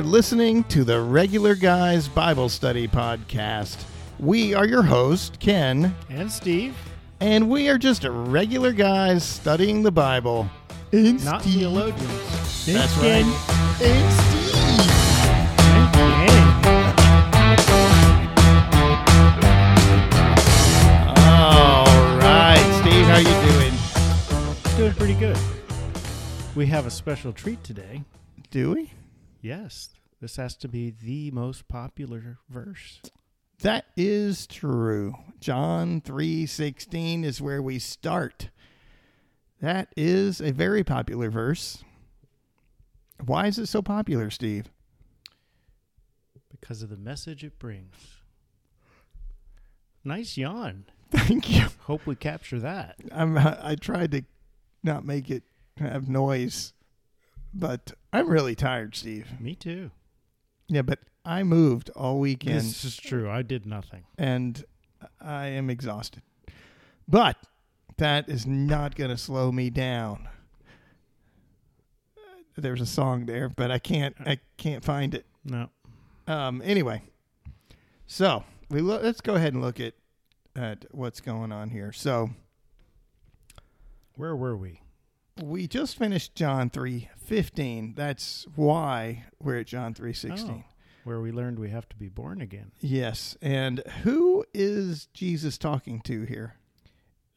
are listening to the Regular Guys Bible Study Podcast. We are your host, Ken, And Steve, and we are just regular guys studying the Bible. And not Steve. theologians. That's Ken. right. And Steve. All right, Steve, how you doing? Doing pretty good. We have a special treat today. Do we? Yes, this has to be the most popular verse. That is true. John 3:16 is where we start. That is a very popular verse. Why is it so popular, Steve? because of the message it brings. Nice yawn. Thank you. Hope we capture that. I'm I tried to not make it have noise, but I'm really tired, Steve. Me too. Yeah, but I moved all weekend This is true. I did nothing. and I am exhausted. But that is not going to slow me down. There's a song there, but I can't I can't find it. No. Um anyway. So, we lo- let's go ahead and look at at what's going on here. So, Where were we? We just finished John 3:15. That's why we're at John 3:16. Oh, where we learned we have to be born again. Yes. And who is Jesus talking to here?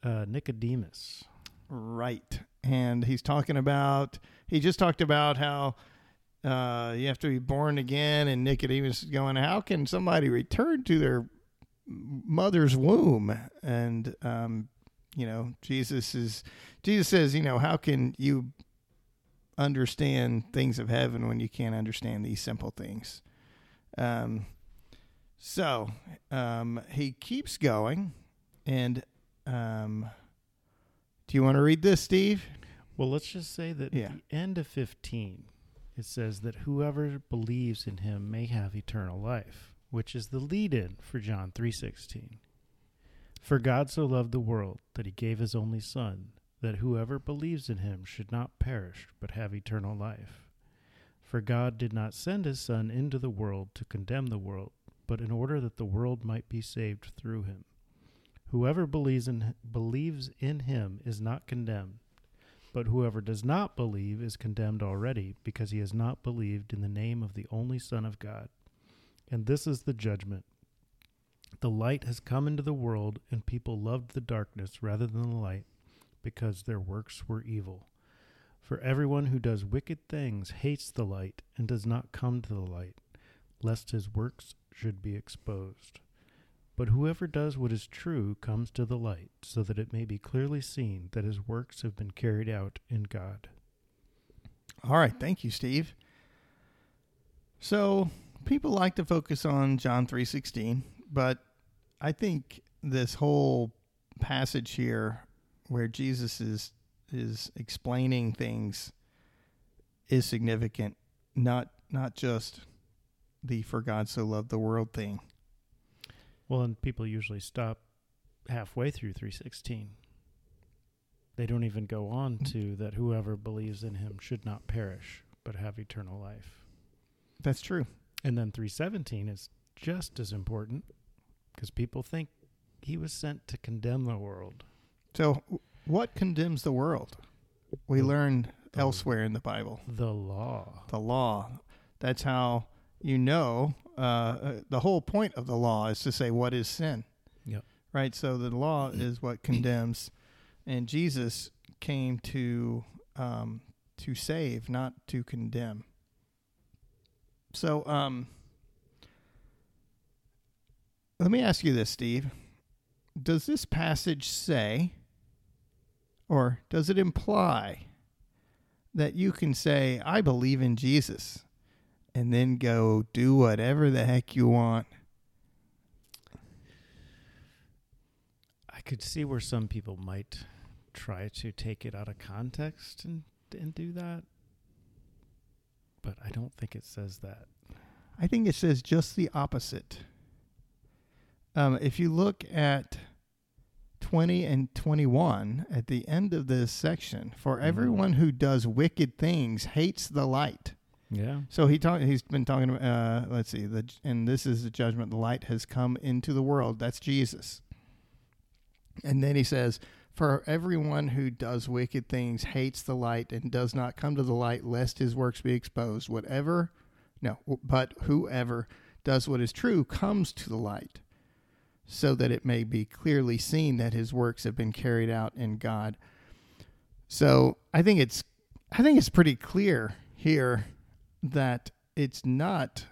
Uh, Nicodemus. Right. And he's talking about, he just talked about how uh, you have to be born again. And Nicodemus is going, How can somebody return to their mother's womb? And, um, you know, Jesus is, Jesus says, you know, how can you understand things of heaven when you can't understand these simple things? Um, so um, he keeps going and, um, do you want to read this, Steve? Well, let's just say that Yeah. at the end of 15, it says that whoever believes in him may have eternal life, which is the lead-in for John 3:16. For God so loved the world that he gave his only son, that whoever believes in him should not perish but have eternal life. For God did not send his son into the world to condemn the world, but in order that the world might be saved through him. Whoever believes in believes in him is not condemned, but whoever does not believe is condemned already, because he has not believed in the name of the only Son of God. And this is the judgment. The light has come into the world, and people loved the darkness rather than the light, because their works were evil. For everyone who does wicked things hates the light and does not come to the light, lest his works should be exposed. But whoever does what is true comes to the light, so that it may be clearly seen that his works have been carried out in God. All right, thank you, Steve. So people like to focus on John three sixteen, but I think this whole passage here, where Jesus is is explaining things, is significant. Not not just the "for God so loved the world" thing. Well, and people usually stop halfway through 316. They don't even go on mm-hmm. to that whoever believes in him should not perish, but have eternal life. That's true. And then 317 is just as important because people think he was sent to condemn the world. So, what condemns the world? We The- learn the- elsewhere in the Bible. The law. the law. That's how you know. Uh, uh, the whole point of the law is to say what is sin. Yep. Right. So the law is what condemns, and Jesus came to um, to save, not to condemn. So, um, let me ask you this, Steve. Does this passage say, or does it imply, that you can say, I believe in Jesus, and then go do whatever the heck you want? I could see where some people might try to take it out of context and and do that. But I don't think it says that. I think it says just the opposite. Um, if you look at 20 and 21 at the end of this section, for everyone who does wicked things hates the light Yeah. So he talk, he's been talking. Uh, let's see. The and this is the judgment. The light has come into the world. That's Jesus. And then he says, "For everyone who does wicked things hates the light and does not come to the light, lest his works be exposed. Whatever, no, but whoever does what is true comes to the light, so that it may be clearly seen that his works have been carried out in God." So I think it's, I think it's pretty clear here that it's not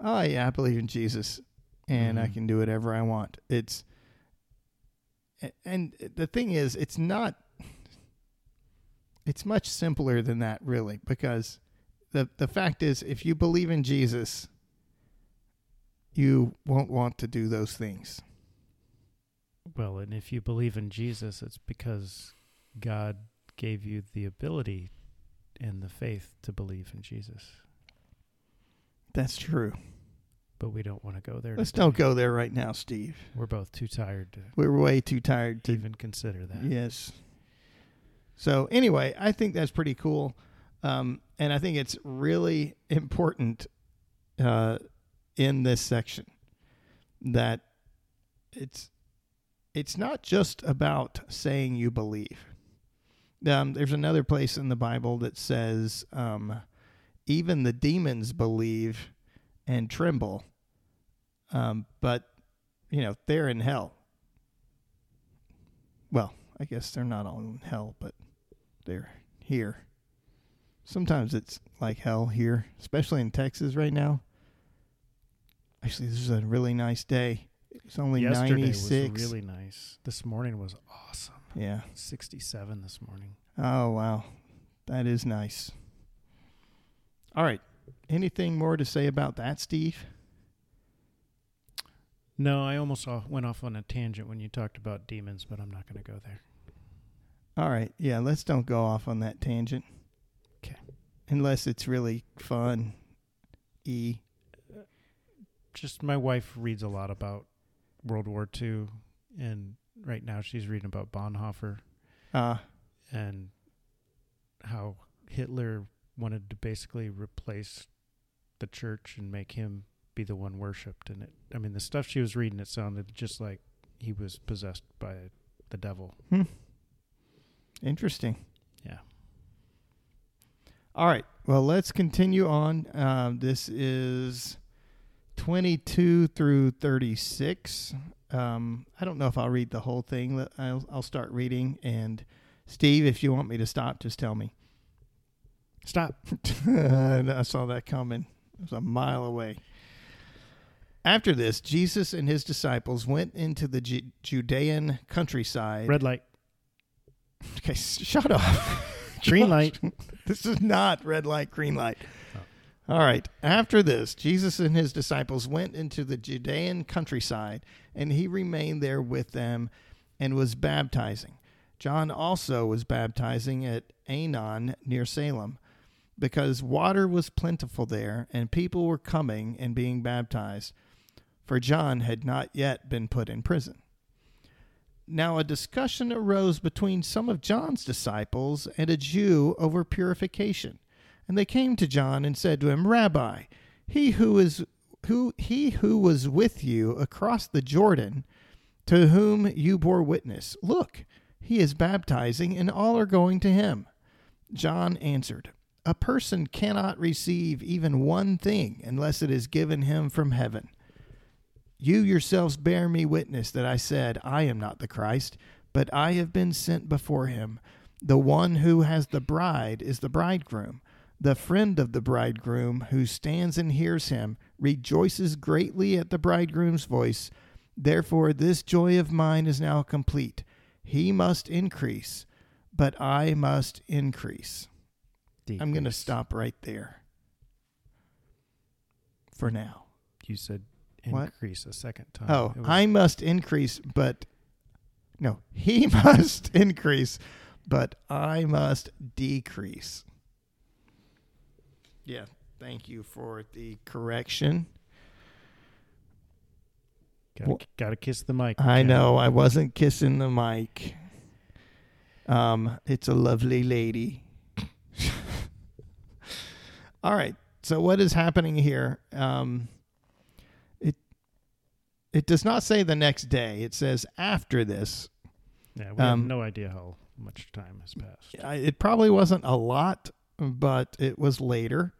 oh yeah i believe in jesus and i Mhm. can do whatever i want it's and the thing is it's not it's much simpler than that really because the the fact is if you believe in jesus you won't want to do those things Well, and if you believe in Jesus, it's because God gave you the ability and the faith to believe in Jesus. that's true But we don't want to go there. let's today. don't go there right now steve We're both too tired to we're way too tired to even consider that. Yes. So anyway, I think that's pretty cool, um, and I think it's really important uh, in this section that it's it's not just about saying you believe. Um, there's another place in the Bible that says um, even the demons believe and tremble, um, but you know they're in hell. Well, I guess they're not all in hell, but they're here. Sometimes it's like hell here, especially in Texas right now. Actually, this is a really nice day. It's only Yesterday 96. was really nice. This morning was awesome. yeah. 67 this morning. Oh, wow. That is nice. All right. Anything more to say about that, Steve? No, I almost off, went off on a tangent when you talked about demons, but I'm not going to go there. All right. Yeah, let's don't go off on that tangent. Okay. Unless it's really fun. E. Just my wife reads a lot about World War II, and right now she's reading about Bonhoeffer Uh, and how Hitler wanted to basically replace the church and make him be the one worshipped. And it, I mean, the stuff she was reading, it sounded just like he was possessed by the devil. Hmm. Interesting. Yeah. All right. Well, let's continue on. Um, this is 22 through 36. Um, I don't know if I'll read the whole thing. I'll, I'll start reading. And Steve, if you want me to stop, just tell me. Stop. I saw that coming. It was a mile away. After this, Jesus and his disciples went into the Ju- Judean countryside. Red light. Okay, shut up. Green light. This is not red light, green light. Oh. All right. After this, Jesus and his disciples went into the Judean countryside, and he remained there with them and was baptizing. John also was baptizing at Aenon near Salim, because water was plentiful there, and people were coming and being baptized, for John had not yet been put in prison. Now a discussion arose between some of John's disciples and a Jew over purification. And they came to John and said to him, Rabbi, he who is who he who was with you across the Jordan, to whom you bore witness, look, he is baptizing, and all are going to him. John answered, A person cannot receive even one thing unless it is given him from heaven. You yourselves bear me witness that I said, I am not the Christ, but I have been sent before him. The one who has the bride is the bridegroom. The friend of the bridegroom who stands and hears him rejoices greatly at the bridegroom's voice. Therefore, this joy of mine is now complete. He must increase, but I must increase. I'm going to stop right there for now. You said What? increase a second time. Oh, I must increase, but no, he must increase, but I must decrease. Yeah, thank you for the correction. gotta, gotta kiss the mic. I Ken. know I wasn't kissing the mic. Um, it's a lovely lady. All right. So what is happening here? Um, it it does not say the next day. It says after this. Yeah, we Um, have no idea how much time has passed. It probably wasn't a lot, but it was later.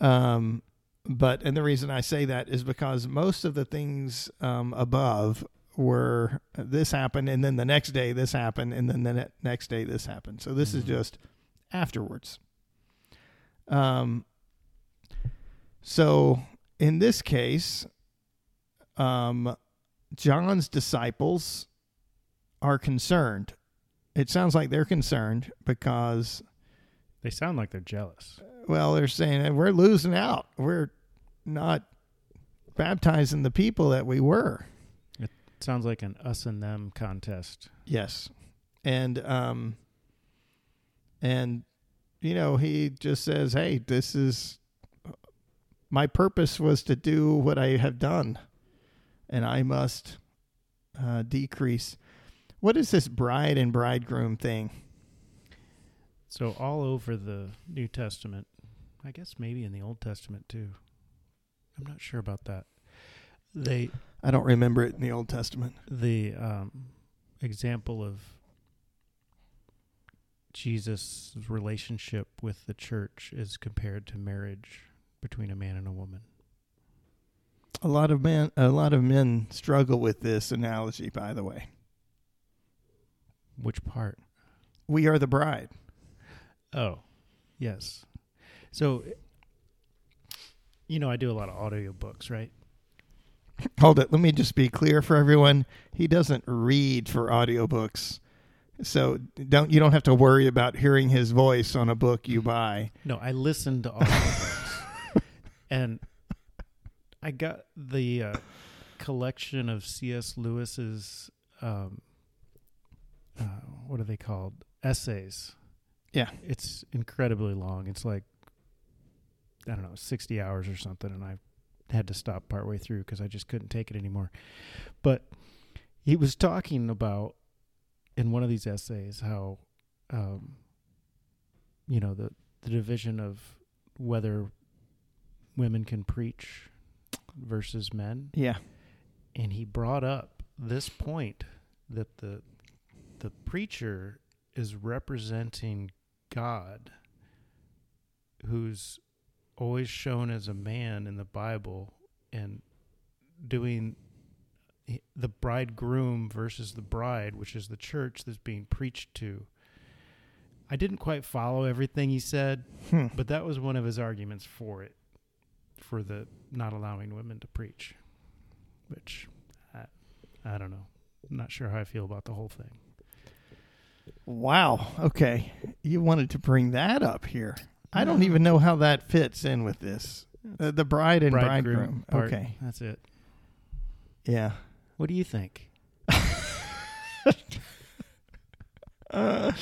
Um, but and the reason I say that is because most of the things um, above were this happened, and then the next day this happened, and then the ne- next day this happened. So this is Mhm. just afterwards. Um. So in this case, um, John's disciples are concerned. It sounds like they're concerned because They sound like they're jealous. well, they're saying we're losing out. We're not baptizing the people that we were. It sounds like an us and them contest. Yes. And um and you know, he just says, "Hey, this is my purpose was to do what I have done, and I must uh decrease." What is this bride and bridegroom thing? So all over the New Testament, I guess maybe in the Old Testament too. I'm not sure about that. They I don't remember it in the Old Testament. the um, example of Jesus' relationship with the church is compared to marriage between a man and a woman. A lot of men a lot of men struggle with this analogy, by the way. Which part? We are the bride. Oh, yes. So, you know, I do a lot of audio books, right? Hold it. Let me just be clear for everyone. He doesn't read for audiobooks. So don't you don't have to worry about hearing his voice on a book you buy. No, I listen to audiobooks, and I got the uh, collection of C.S. Lewis's um, uh, what are they called? Essays. Yeah. It's incredibly long. It's like I don't know, sixty hours or something, and I had to stop partway through because I just couldn't take it anymore. But he was talking about in one of these essays how um, you know the the division of whether women can preach versus men Yeah. and he brought up this point that the the preacher is representing God who's always shown as a man in the Bible and doing the bridegroom versus the bride which is the church that's being preached to I didn't quite follow everything he said Hmm. but that was one of his arguments for it for the not allowing women to preach which I, I don't know. I'm not sure how I feel about the whole thing. Wow. Okay. You wanted to bring that up here. I don't even know how that fits in with this. Uh, the bride and Bridegroom bridegroom. Okay. that's it. Yeah. What do you think? Uh,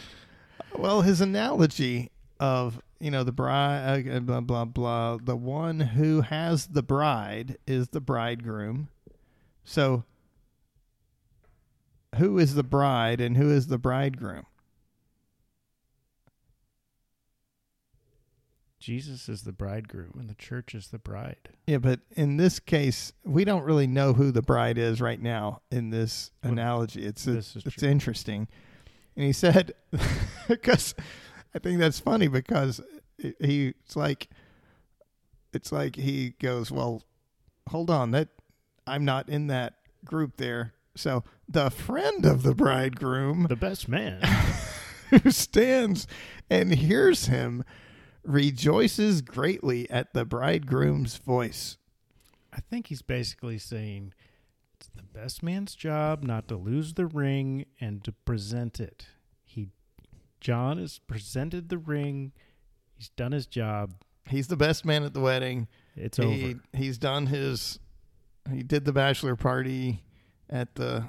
well, his analogy of you know the bride, uh, blah blah blah. The one who has the bride is the bridegroom. So, who is the bride and who is the bridegroom? Jesus is the bridegroom and the church is the bride. Yeah, but in this case, we don't really know who the bride is right now in this Well, analogy. It's this is it's true. interesting, and he said because I think that's funny because he- it's like, it's like he goes, well, hold on, that I'm not in that group there. So the friend of the bridegroom The best man. who stands and hears him rejoices greatly at the bridegroom's voice. I think he's basically saying it's the best man's job not to lose the ring and to present it. He John has presented the ring. He's done his job. He's the best man at the wedding. It's he, over. He's done his. He did the bachelor party at the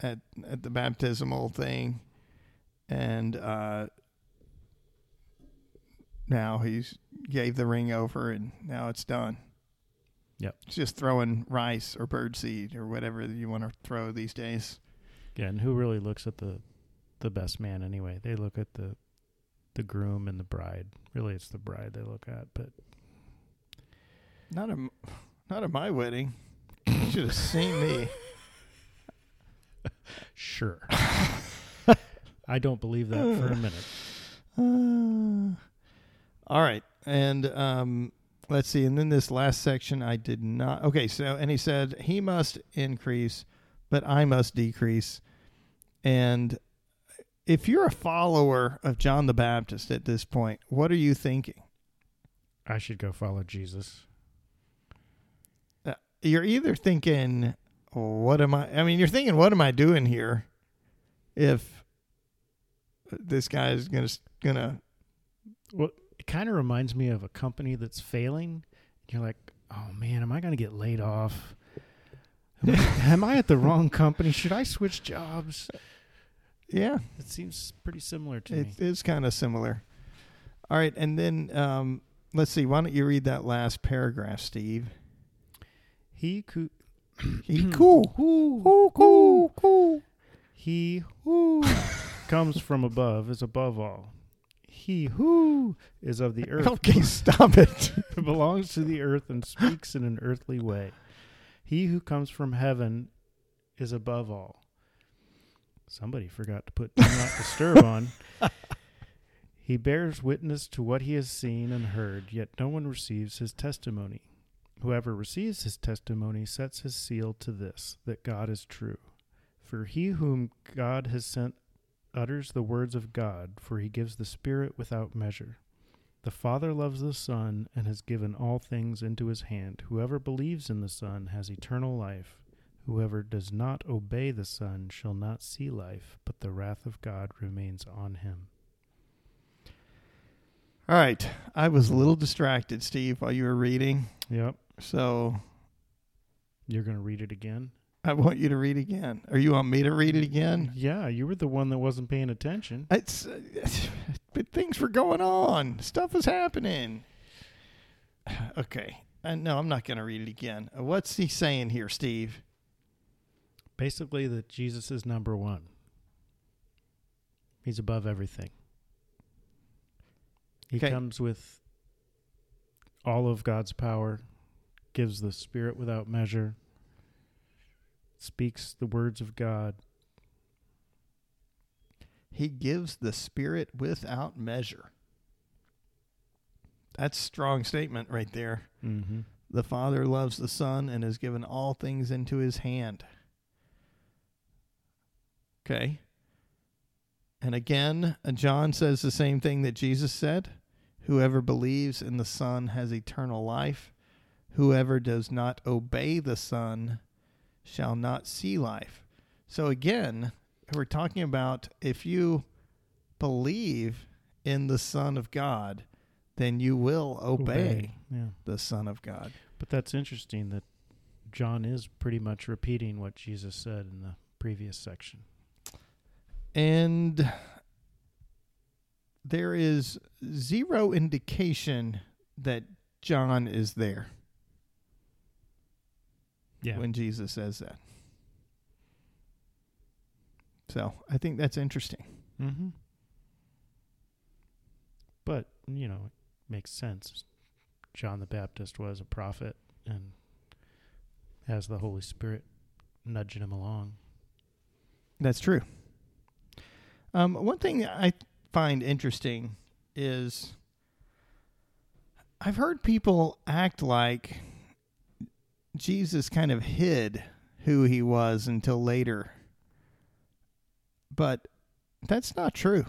at at the baptismal thing, and uh, now he's gave the ring over, and now it's done. Yep. It's just throwing rice or birdseed or whatever you want to throw these days. Yeah, and who really looks at the the best man anyway? They look at the the groom and the bride. Really, it's the bride they look at, but Not at, not at my wedding. You should have seen me. sure. I don't believe that for a minute. Uh, all right. And um, let's see. And then this last section, I did not. Okay. So, and he said, He must increase, but I must decrease. And if you're a follower of John the Baptist at this point, what are you thinking? I should go follow Jesus. You're either thinking, What am I? I mean, you're thinking, What am I doing here? If this guy is going to, going to, Well, it kind of reminds me of a company that's failing. You're like, oh man, am I going to get laid off? Am I, am I at the wrong company? Should I switch jobs? yeah, It seems pretty similar to me. It is kind of similar. All right, and then um, let's see. Why don't you read that last paragraph, Steve? He He, hmm. cool, who cool, cool, cool. he who comes from above is above all. He who is of the earth Okay, stop it. belongs to the earth and speaks in an earthly way. He who comes from heaven is above all. Somebody forgot to put do not disturb on. He bears witness to what he has seen and heard, yet no one receives his testimony. Whoever receives his testimony sets his seal to this, that God is true. For he whom God has sent utters the words of God, for he gives the Spirit without measure. The Father loves the Son and has given all things into his hand. Whoever believes in the Son has eternal life. Whoever does not obey the Son shall not see life, but the wrath of God remains on him. All right, I was a little distracted, Steve, while you were reading, Yep. So You're going to read it again? I want you to read again. Or you want me to read it again? Yeah, you were the one that wasn't paying attention. It's, but things were going on. Stuff was happening. Okay, uh, no, I'm not going to read it again. Uh, What's he saying here, Steve? Basically, that Jesus is number one. He's above everything. He Okay. comes with all of God's power, gives the Spirit without measure, speaks the words of God. He gives the Spirit without measure. That's a strong statement right there. Mm-hmm. The Father loves the Son and has given all things into his hand. Okay. And again, John says the same thing that Jesus said Whoever believes in the Son has eternal life. Whoever does not obey the Son shall not see life. So again, we're talking about if you believe in the Son of God, then you will obey, Yeah. the Son of God. But that's interesting that John is pretty much repeating what Jesus said in the previous section. And there is zero indication that John is there Yeah. when Jesus says that. So I think that's interesting. Mm-hmm. But, you know, it makes sense. John the Baptist was a prophet and has the Holy Spirit nudging him along. That's true. Um, one thing I find interesting is I've heard people act like Jesus kind of hid who he was until later. But that's not true.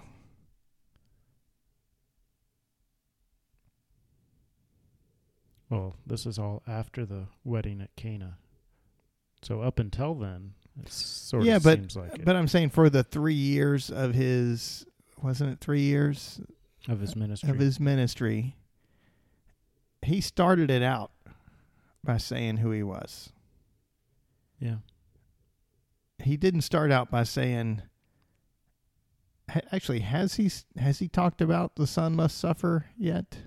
Well, this is all after the wedding at Cana. So up until then, it sort Yeah, of but- seems like it, But I'm saying for the three years of his, wasn't it three years of his uh, ministry. of his ministry, he started it out by saying who he was. yeah. he didn't start out by saying actually has he has he talked about the son must suffer yet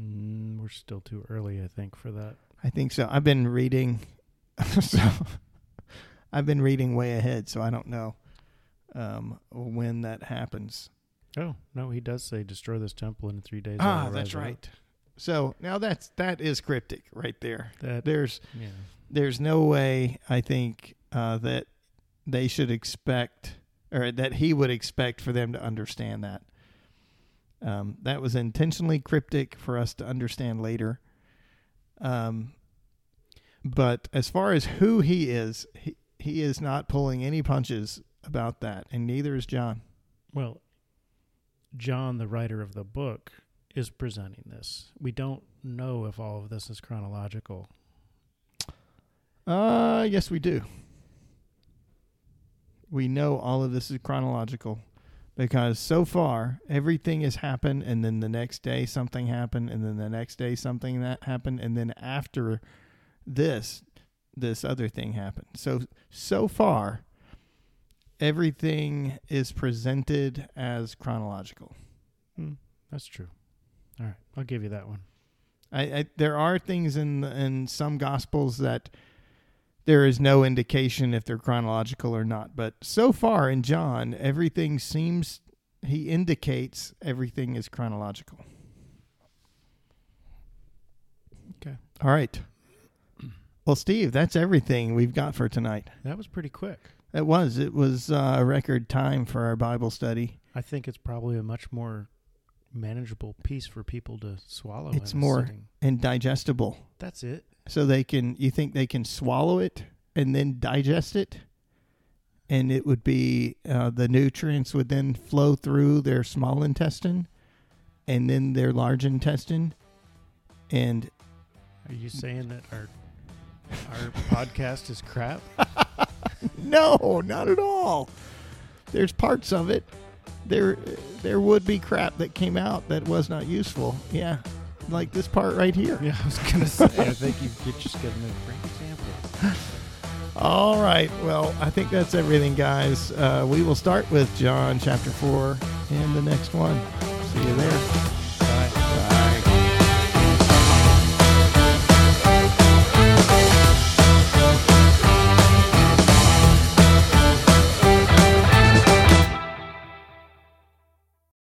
Mm, we're still too early, I think, for that. i think so i've been reading so i've been reading way ahead so i don't know um, when that happens Oh no, he does say destroy this temple in three days. Ah, that's right. So now that's that is cryptic right there. That There's yeah. there's no way I think uh, that they should expect or that he would expect for them to understand that. Um, that was intentionally cryptic for us to understand later. Um, but as far as who he is, he, he is not pulling any punches about that, and neither is John. Well, John, the writer of the book, is presenting this. We don't know if all of this is chronological. Uh, yes, we do. We know all of this is chronological because so far everything has happened, and then the next day something happened, and then the next day something that happened, and then after this, this other thing happened. So so far, everything is presented as chronological. Hmm, that's true. All right, I'll give you that one. I, I there are things in in some gospels that there is no indication if they're chronological or not. But so far in John, everything seems he indicates everything is chronological. Okay. All right. Well, Steve, that's everything we've got for tonight. That was pretty quick. It was. It was uh, a record time for our Bible study. I think it's probably a much more manageable piece for people to swallow. It's more- sitting. and digestible. That's it. so they can you think they can swallow it and then digest it and it would be uh, the nutrients would then flow through their small intestine and then their large intestine and Are you saying that our our podcast is crap? no not at all there's parts of it there there would be crap that came out that was not useful yeah like this part right here Yeah, I was gonna say. I think you, you're just giving a great example. All right. Well, I think that's everything, guys. Uh, we will start with John chapter 4 in the next one. See you there.